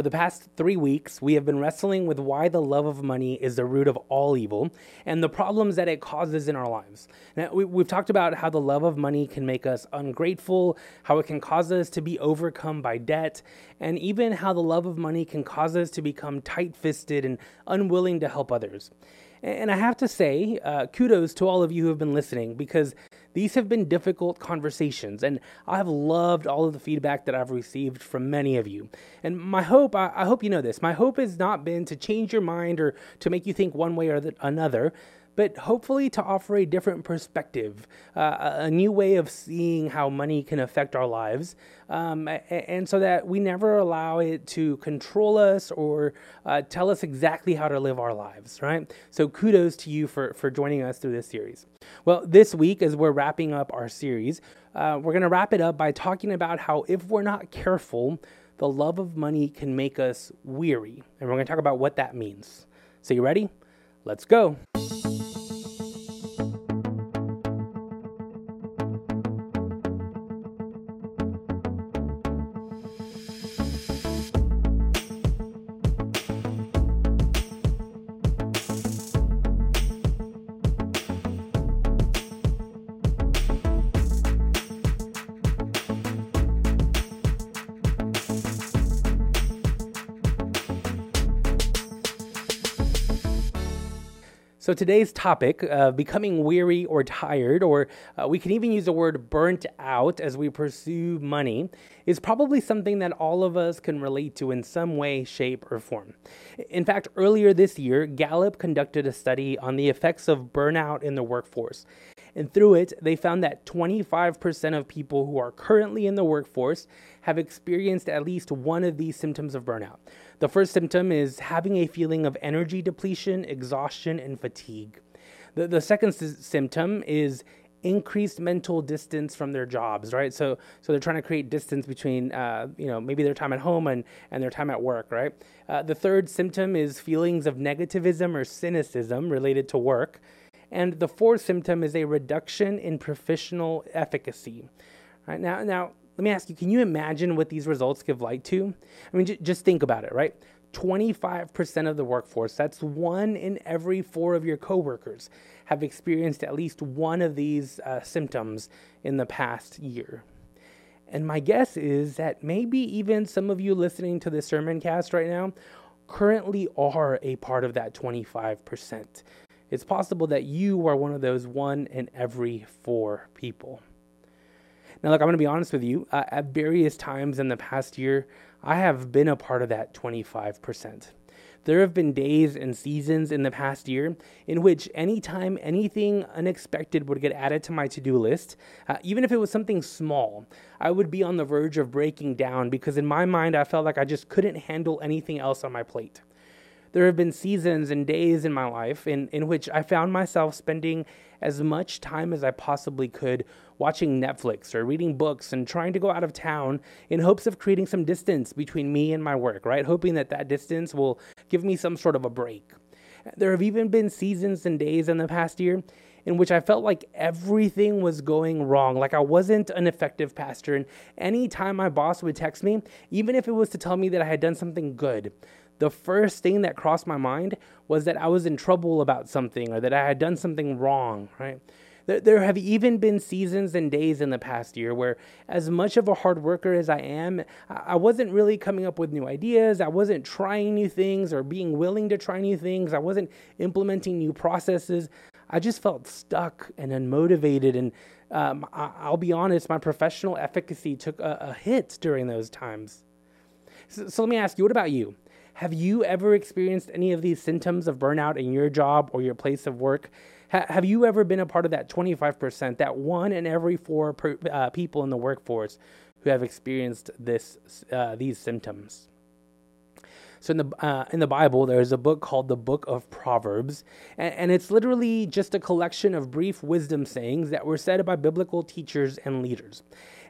For the past three weeks, we have been wrestling with why the love of money is the root of all evil and the problems that it causes in our lives. Now, we, have talked about how the love of money can make us ungrateful, how it can cause us to be overcome by debt, and even how the love of money can cause us to become tight fisted and unwilling to help others. And I have to say, uh, kudos to all of you who have been listening because these have been difficult conversations, and I have loved all of the feedback that I've received from many of you. And my hope, I, I hope you know this, my hope has not been to change your mind or to make you think one way or the, another but hopefully to offer a different perspective, uh, a new way of seeing how money can affect our lives, um, and so that we never allow it to control us or uh, tell us exactly how to live our lives, right? So kudos to you for, for joining us through this series. Well, this week, as we're wrapping up our series, uh, we're going to wrap it up by talking about how if we're not careful, the love of money can make us weary. And we're going to talk about what that means. So, you ready? Let's go. So today's topic, uh, becoming weary or tired, or uh, we can even use the word burnt out as we pursue money, is probably something that all of us can relate to in some way, shape, or form. In fact, earlier this year, Gallup conducted a study on the effects of burnout in the workforce. And through it, they found that 25% of people who are currently in the workforce have experienced at least one of these symptoms of burnout. The first symptom is having a feeling of energy depletion, exhaustion, and fatigue. The, the second s- symptom is increased mental distance from their jobs, right? So, so they're trying to create distance between, uh, you know, maybe their time at home and, and their time at work, right? Uh, the third symptom is feelings of negativism or cynicism related to work. And the fourth symptom is a reduction in professional efficacy. Right now, now let me ask you: Can you imagine what these results give light to? I mean, j- just think about it, right? 25% of the workforce—that's one in every four of your coworkers—have experienced at least one of these uh, symptoms in the past year. And my guess is that maybe even some of you listening to this sermon cast right now currently are a part of that 25% it's possible that you are one of those one in every four people. Now, look, I'm going to be honest with you. Uh, at various times in the past year, I have been a part of that 25%. There have been days and seasons in the past year in which anytime anything unexpected would get added to my to do list, uh, even if it was something small, I would be on the verge of breaking down because in my mind I felt like I just couldn't handle anything else on my plate. There have been seasons and days in my life in, in which I found myself spending as much time as I possibly could watching Netflix or reading books and trying to go out of town in hopes of creating some distance between me and my work, right? Hoping that that distance will give me some sort of a break. There have even been seasons and days in the past year in which I felt like everything was going wrong, like I wasn't an effective pastor. And anytime my boss would text me, even if it was to tell me that I had done something good, the first thing that crossed my mind was that I was in trouble about something or that I had done something wrong, right? There, have even been seasons and days in the past year where, as much of a hard worker as I am, I wasn't really coming up with new ideas. I wasn't trying new things or being willing to try new things. I wasn't implementing new processes. I just felt stuck and unmotivated. And um, I, will be honest, my professional efficacy took a, a hit during those times. So, so let me ask you what about you? Have you ever experienced any of these symptoms of burnout in your job or your place of work? Ha- have you ever been a part of that 25%, that one in every four per, uh, people in the workforce who have experienced this, uh, these symptoms? So in the uh, in the Bible, there's a book called the Book of Proverbs, and, and, it's literally just a collection of brief wisdom sayings that were said by biblical teachers and leaders.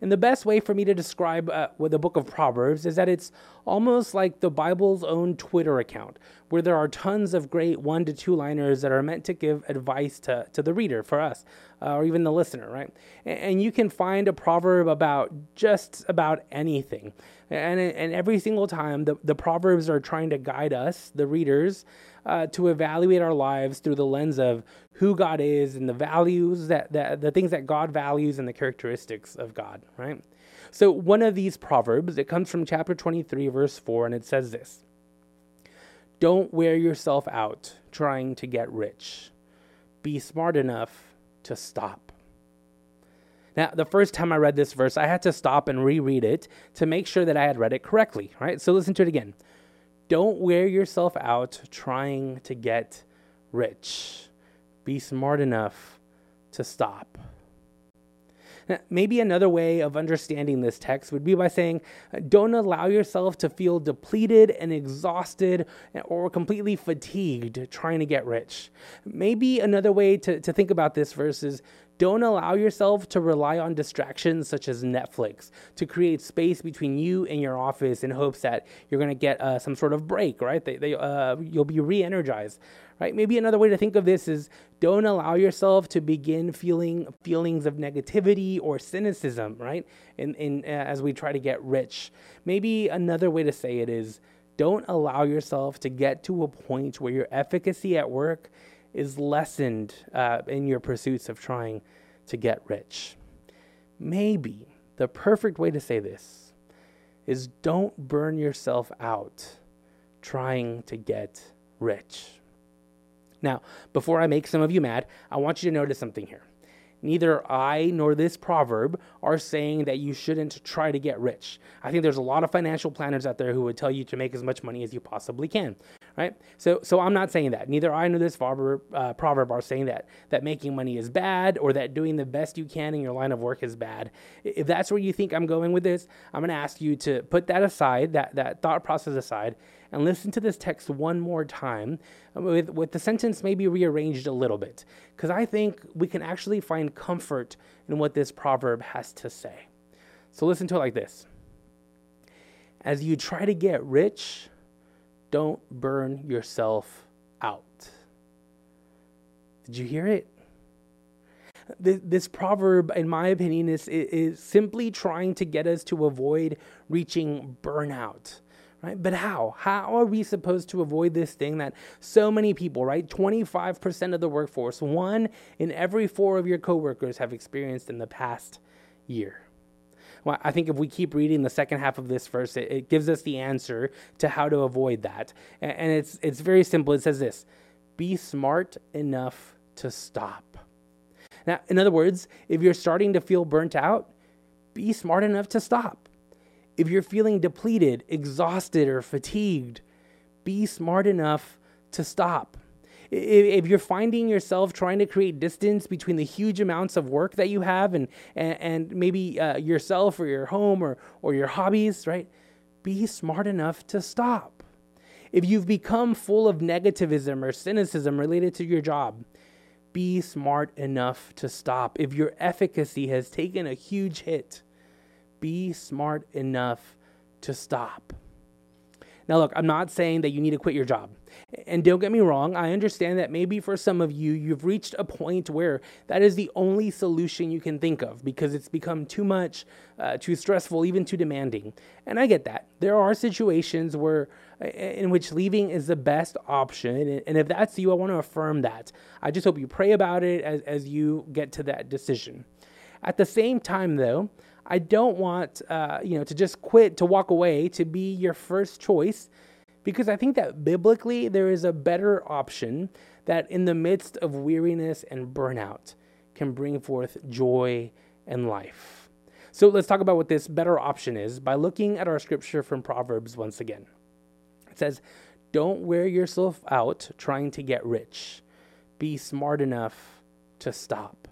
And the best way for me to describe uh, the book of Proverbs is that it's almost like the Bible's own Twitter account, where there are tons of great one to two liners that are meant to give advice to, to the reader, for us, uh, or even the listener, right? And, and, you can find a proverb about just about anything. And, and every single time, the, the Proverbs are trying to guide us, the readers, uh, to evaluate our lives through the lens of who God is and the values that, that the things that God values and the characteristics of God, right? So, one of these Proverbs, it comes from chapter 23, verse 4, and it says this Don't wear yourself out trying to get rich. Be smart enough to stop. Now, the first time I read this verse, I had to stop and reread it to make sure that I had read it correctly, right? So listen to it again. Don't wear yourself out trying to get rich. Be smart enough to stop. Now, maybe another way of understanding this text would be by saying, don't allow yourself to feel depleted and exhausted or completely fatigued trying to get rich. Maybe another way to, to think about this verse is don't allow yourself to rely on distractions such as Netflix to create space between you and your office in hopes that you're going to get uh, some sort of break, right? They, they, uh, you'll be re energized, right? Maybe another way to think of this is don't allow yourself to begin feeling feelings of negativity or cynicism, right? In, in, uh, as we try to get rich. Maybe another way to say it is don't allow yourself to get to a point where your efficacy at work is lessened uh, in your pursuits of trying to get rich. Maybe the perfect way to say this is don't burn yourself out trying to get rich. Now, before I make some of you mad, I want you to notice something here. Neither I nor this proverb are saying that you shouldn't try to get rich. I think there's a lot of financial planners out there who would tell you to make as much money as you possibly can right? So, so I'm not saying that. Neither I nor this proverb, uh, proverb are saying that that making money is bad or that doing the best you can in your line of work is bad. If that's where you think I'm going with this, I'm going to ask you to put that aside, that that thought process aside, and listen to this text one more time, uh, with with the sentence maybe rearranged a little bit, because I think we can actually find comfort in what this proverb has to say. So listen to it like this. As you try to get rich, don't burn yourself out. Did you hear it? This, this proverb, in my opinion, is, is simply trying to get us to avoid reaching burnout right? But how? How are we supposed to avoid this thing that so many people, right? 25% of the workforce, one in every four of your coworkers have experienced in the past year. Well, I think if we keep reading the second half of this verse, it, it gives us the answer to how to avoid that. And, and it's, it's very simple. It says this Be smart enough to stop. Now, in other words, if you're starting to feel burnt out, be smart enough to stop. If you're feeling depleted, exhausted, or fatigued, be smart enough to stop if you're finding yourself trying to create distance between the huge amounts of work that you have and, and, and maybe uh, yourself or your home or, or your hobbies, right? Be smart enough to stop. If you've become full of negativism or cynicism related to your job, be smart enough to stop. If your efficacy has taken a huge hit, be smart enough to stop. Now, look, I'm not saying that you need to quit your job. And don't get me wrong, I understand that maybe for some of you, you've reached a point where that is the only solution you can think of because it's become too much, uh, too stressful, even too demanding. And I get that. There are situations where in which leaving is the best option. And if that's you, I want to affirm that. I just hope you pray about it as, as you get to that decision. At the same time, though, I don't want uh, you know to just quit to walk away to be your first choice because I think that biblically there is a better option that in the midst of weariness and burnout can bring forth joy and life. So let's talk about what this better option is by looking at our scripture from Proverbs once again. It says, Don't wear yourself out trying to get rich. Be smart enough to stop.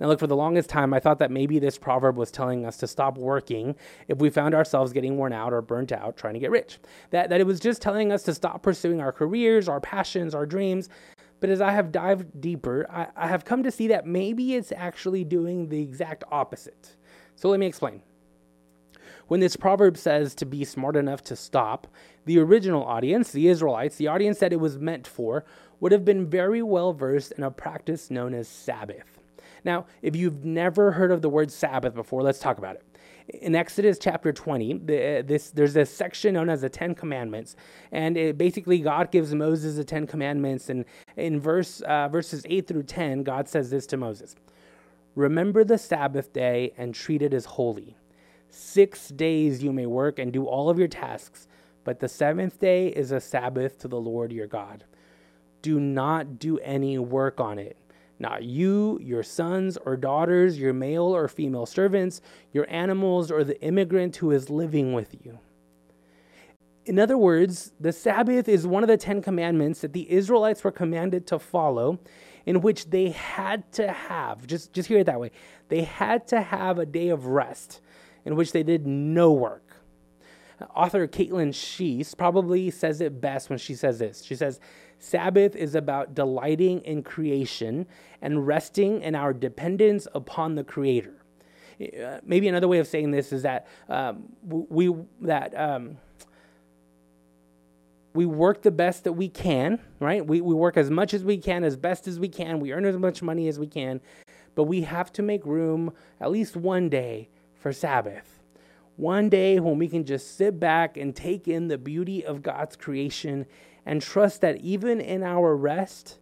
Now, look, for the longest time, I thought that maybe this proverb was telling us to stop working if we found ourselves getting worn out or burnt out trying to get rich. That, that it was just telling us to stop pursuing our careers, our passions, our dreams. But as I have dived deeper, I, I have come to see that maybe it's actually doing the exact opposite. So let me explain. When this proverb says to be smart enough to stop, the original audience, the Israelites, the audience that it was meant for, would have been very well versed in a practice known as Sabbath. Now, if you've never heard of the word Sabbath before, let's talk about it. In Exodus chapter 20, the, this, there's a section known as the Ten Commandments. And it, basically, God gives Moses the Ten Commandments. And in verse, uh, verses 8 through 10, God says this to Moses Remember the Sabbath day and treat it as holy. Six days you may work and do all of your tasks, but the seventh day is a Sabbath to the Lord your God. Do not do any work on it. Not you, your sons or daughters, your male or female servants, your animals, or the immigrant who is living with you. In other words, the Sabbath is one of the Ten Commandments that the Israelites were commanded to follow, in which they had to have, just, just hear it that way, they had to have a day of rest in which they did no work. Author Kaitlyn Schiess probably says it best when she says this. She says, Sabbath is about delighting in creation and resting in our dependence upon the Creator. Uh, maybe another way of saying this is that um, we that um, we work the best that we can, right? We, we work as much as we can, as best as we can. We earn as much money as we can, but we have to make room at least one day for Sabbath. One day when we can just sit back and take in the beauty of God's creation and trust that even in our rest,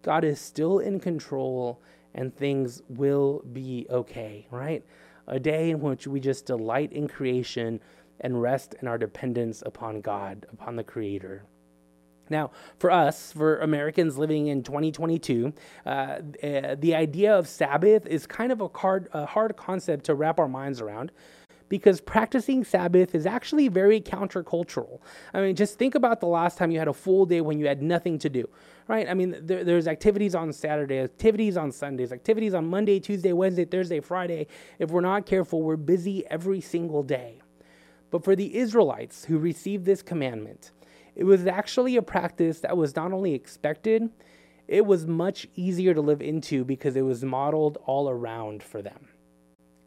God is still in control and things will be okay, right? A day in which we just delight in creation and rest in our dependence upon God, upon the Creator. Now, for us, for Americans living in 2022, uh, uh, the idea of Sabbath is kind of a hard, a hard concept to wrap our minds around because practicing Sabbath is actually very countercultural. I mean, just think about the last time you had a full day when you had nothing to do, right? I mean, there, there's activities on Saturday, activities on Sundays, activities on Monday, Tuesday, Wednesday, Thursday, Friday. If we're not careful, we're busy every single day. But for the Israelites who received this commandment, it was actually a practice that was not only expected, it was much easier to live into because it was modeled all around for them.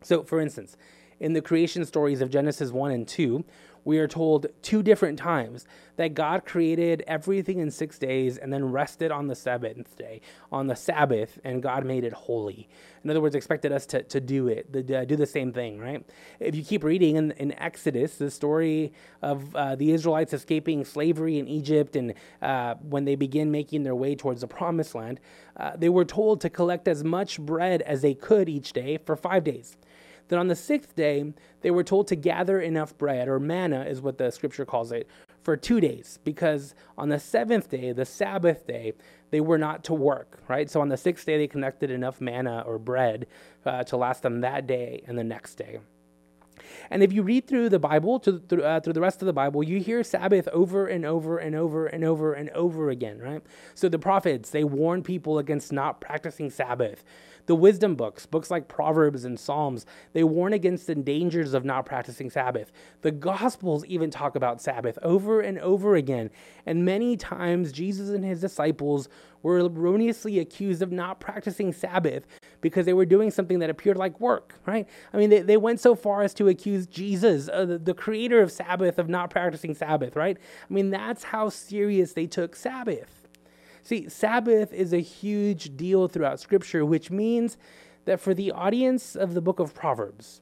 So, for instance, in the creation stories of Genesis 1 and 2, we are told two different times that God created everything in six days and then rested on the seventh day, on the Sabbath, and God made it holy. In other words, expected us to, to do it, the, uh, do the same thing, right? If you keep reading in, in Exodus, the story of uh, the Israelites escaping slavery in Egypt and uh, when they begin making their way towards the promised land, uh, they were told to collect as much bread as they could each day for five days. Then on the sixth day, they were told to gather enough bread, or manna is what the scripture calls it, for two days, because on the seventh day, the Sabbath day, they were not to work, right? So on the sixth day, they collected enough manna or bread uh, to last them that day and the next day. And if you read through the Bible, to, through, uh, through the rest of the Bible, you hear Sabbath over and over and over and over and over again, right? So the prophets, they warn people against not practicing Sabbath. The wisdom books, books like Proverbs and Psalms, they warn against the dangers of not practicing Sabbath. The Gospels even talk about Sabbath over and over again. And many times, Jesus and his disciples were erroneously accused of not practicing Sabbath because they were doing something that appeared like work, right? I mean, they, they went so far as to accuse Jesus, uh, the, the creator of Sabbath, of not practicing Sabbath, right? I mean, that's how serious they took Sabbath. See, Sabbath is a huge deal throughout Scripture, which means that for the audience of the book of Proverbs,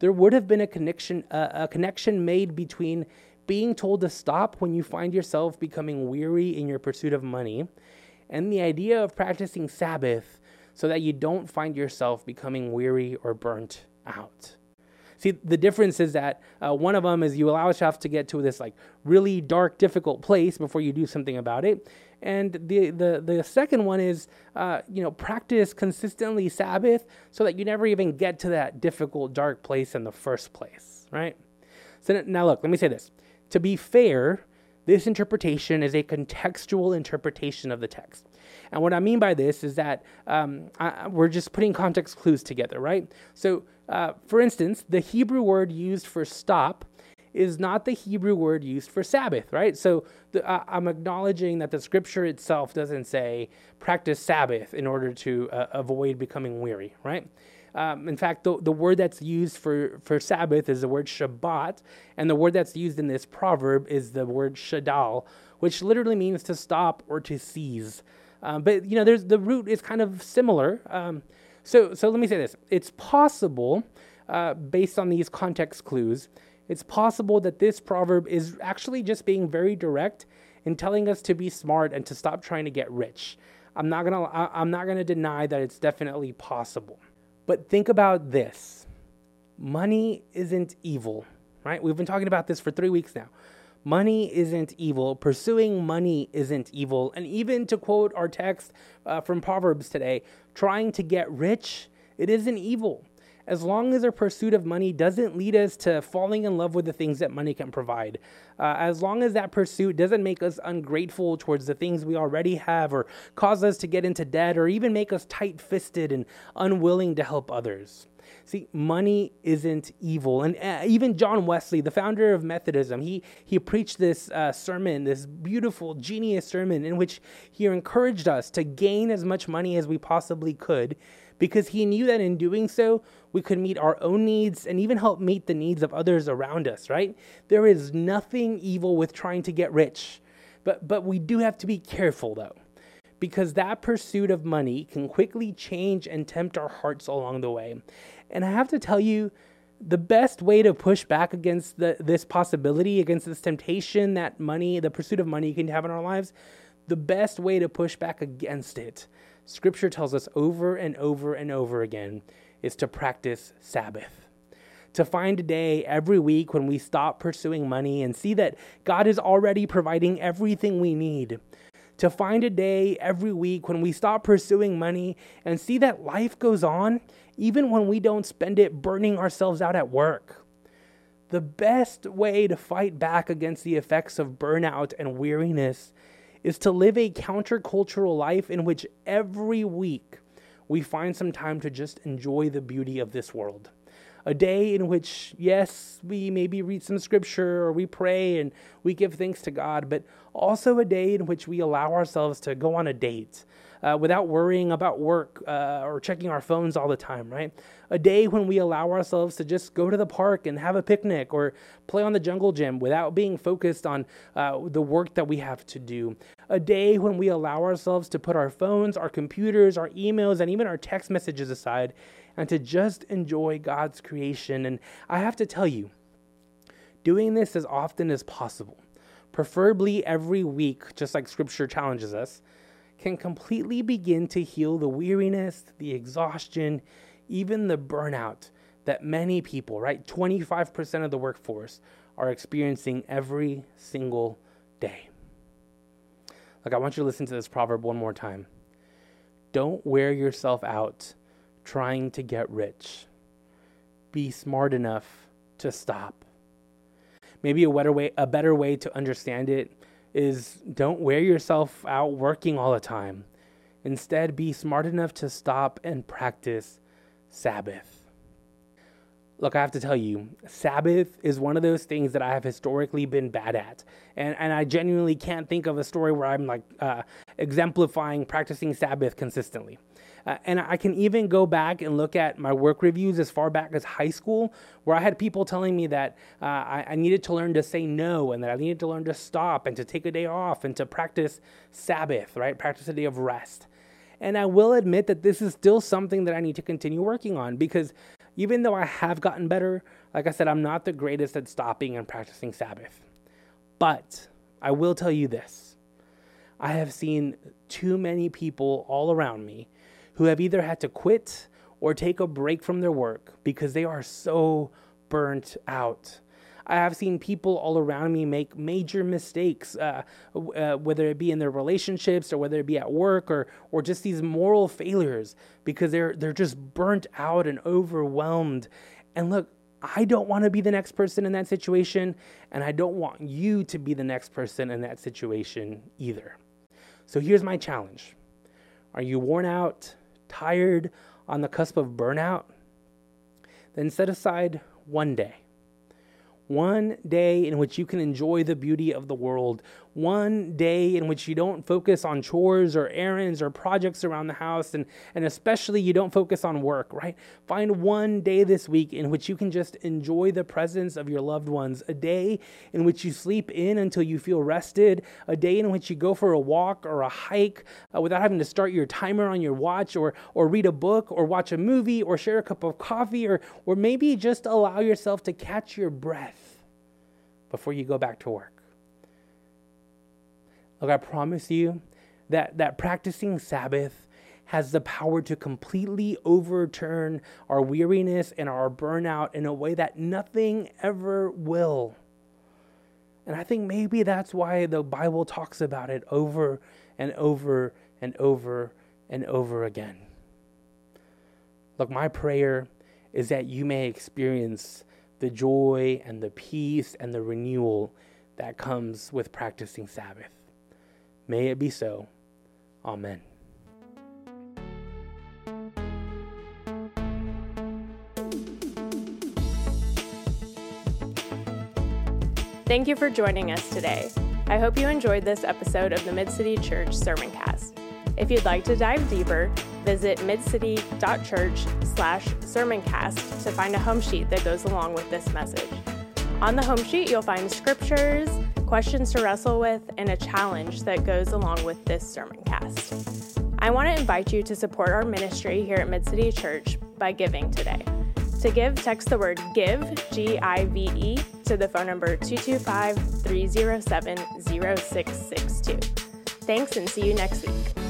there would have been a connection, uh, a connection made between being told to stop when you find yourself becoming weary in your pursuit of money and the idea of practicing Sabbath so that you don't find yourself becoming weary or burnt out. See, the difference is that uh, one of them is you allow yourself to get to this like really dark, difficult place before you do something about it. And the, the, the second one is, uh, you know, practice consistently Sabbath so that you never even get to that difficult, dark place in the first place, right? So now look, let me say this. To be fair, this interpretation is a contextual interpretation of the text. And what I mean by this is that um, I, we're just putting context clues together, right? So, uh, for instance, the Hebrew word used for stop is not the Hebrew word used for Sabbath, right? So the, uh, I'm acknowledging that the scripture itself doesn't say practice Sabbath in order to uh, avoid becoming weary, right? Um, in fact, the, the word that's used for, for Sabbath is the word Shabbat, and the word that's used in this proverb is the word Shadal, which literally means to stop or to seize. Um, but you know, there's the root is kind of similar. Um, so, so let me say this: it's possible uh, based on these context clues, it's possible that this proverb is actually just being very direct in telling us to be smart and to stop trying to get rich. I'm not gonna I'm not gonna deny that it's definitely possible. But think about this. Money isn't evil, right? We've been talking about this for 3 weeks now. Money isn't evil. Pursuing money isn't evil. And even to quote our text uh, from Proverbs today, trying to get rich, it isn't evil as long as our pursuit of money doesn't lead us to falling in love with the things that money can provide, uh, as long as that pursuit doesn't make us ungrateful towards the things we already have, or cause us to get into debt, or even make us tight fisted and unwilling to help others. See, money isn't evil. And uh, even John Wesley, the founder of Methodism, he, he preached this uh, sermon, this beautiful, genius sermon, in which he encouraged us to gain as much money as we possibly could because he knew that in doing so, we could meet our own needs and even help meet the needs of others around us, right? There is nothing evil with trying to get rich, but, but we do have to be careful though, because that pursuit of money can quickly change and tempt our hearts along the way. And I have to tell you, the best way to push back against the, this possibility, against this temptation that money, the pursuit of money can have in our lives, the best way to push back against it Scripture tells us over and over and over again is to practice Sabbath. To find a day every week when we stop pursuing money and see that God is already providing everything we need. To find a day every week when we stop pursuing money and see that life goes on even when we don't spend it burning ourselves out at work. The best way to fight back against the effects of burnout and weariness is to live a countercultural life in which every week we find some time to just enjoy the beauty of this world. A day in which, yes, we maybe read some scripture or we pray and we give thanks to God, but also a day in which we allow ourselves to go on a date, uh, without worrying about work uh, or checking our phones all the time, right? A day when we allow ourselves to just go to the park and have a picnic or play on the jungle gym without being focused on uh, the work that we have to do. A day when we allow ourselves to put our phones, our computers, our emails, and even our text messages aside and to just enjoy God's creation. And I have to tell you, doing this as often as possible, preferably every week, just like Scripture challenges us, can completely begin to heal the weariness, the exhaustion, even the burnout that many people, right? 25% of the workforce are experiencing every single day. Like, I want you to listen to this proverb one more time. Don't wear yourself out trying to get rich. Be smart enough to stop. Maybe a better way, a better way to understand it is don't wear yourself out working all the time. Instead, be smart enough to stop and practice Sabbath. Look, I have to tell you, Sabbath is one of those things that I have historically been bad at. And, and I genuinely can't think of a story where I'm like uh, exemplifying practicing Sabbath consistently. Uh, and I can even go back and look at my work reviews as far back as high school, where I had people telling me that uh, I, I, needed to learn to say no and that I needed to learn to stop and to take a day off and to practice Sabbath, right? Practice a day of rest. And I will admit that this is still something that I need to continue working on because even though I have gotten better, like I said, I'm not the greatest at stopping and practicing Sabbath. But I will tell you this I have seen too many people all around me who have either had to quit or take a break from their work because they are so burnt out. I have seen people all around me make major mistakes, uh, uh, whether it be in their relationships or whether it be at work or, or just these moral failures because they're, they're just burnt out and overwhelmed. And look, I don't want to be the next person in that situation, and I don't want you to be the next person in that situation either. So here's my challenge Are you worn out? Tired, on the cusp of burnout, then set aside one day. one day in which you can enjoy the beauty of the world, one day in which you don't focus on chores or errands or projects around the house, and, and especially you don't focus on work, right? Find one day this week in which you can just enjoy the presence of your loved ones, a day in which you sleep in until you feel rested, a day in which you go for a walk or a hike uh, without having to start your timer on your watch or, or read a book or watch a movie or share a cup of coffee or, or maybe just allow yourself to catch your breath before you go back to work. Look, I promise you that, that practicing Sabbath has the power to completely overturn our weariness and our burnout in a way that nothing ever will. And I think maybe that's why the Bible talks about it over and over and over and over again. Look, my prayer is that you may experience the joy and the peace and the renewal that comes with practicing Sabbath. May it be so. Amen. Thank you for joining us today. I hope you enjoyed this episode of the Mid City Church Sermoncast. If you'd like to dive deeper, visit midcity.church slash sermoncast to find a home sheet that goes along with this message. On the home sheet, you'll find scriptures, questions to wrestle with, and a challenge that goes along with this sermon cast. I want to invite you to support our ministry here at Mid City Church by giving today. To give, text the word GIVE, G I V E, to the phone number 225 307 0662. Thanks and see you next week.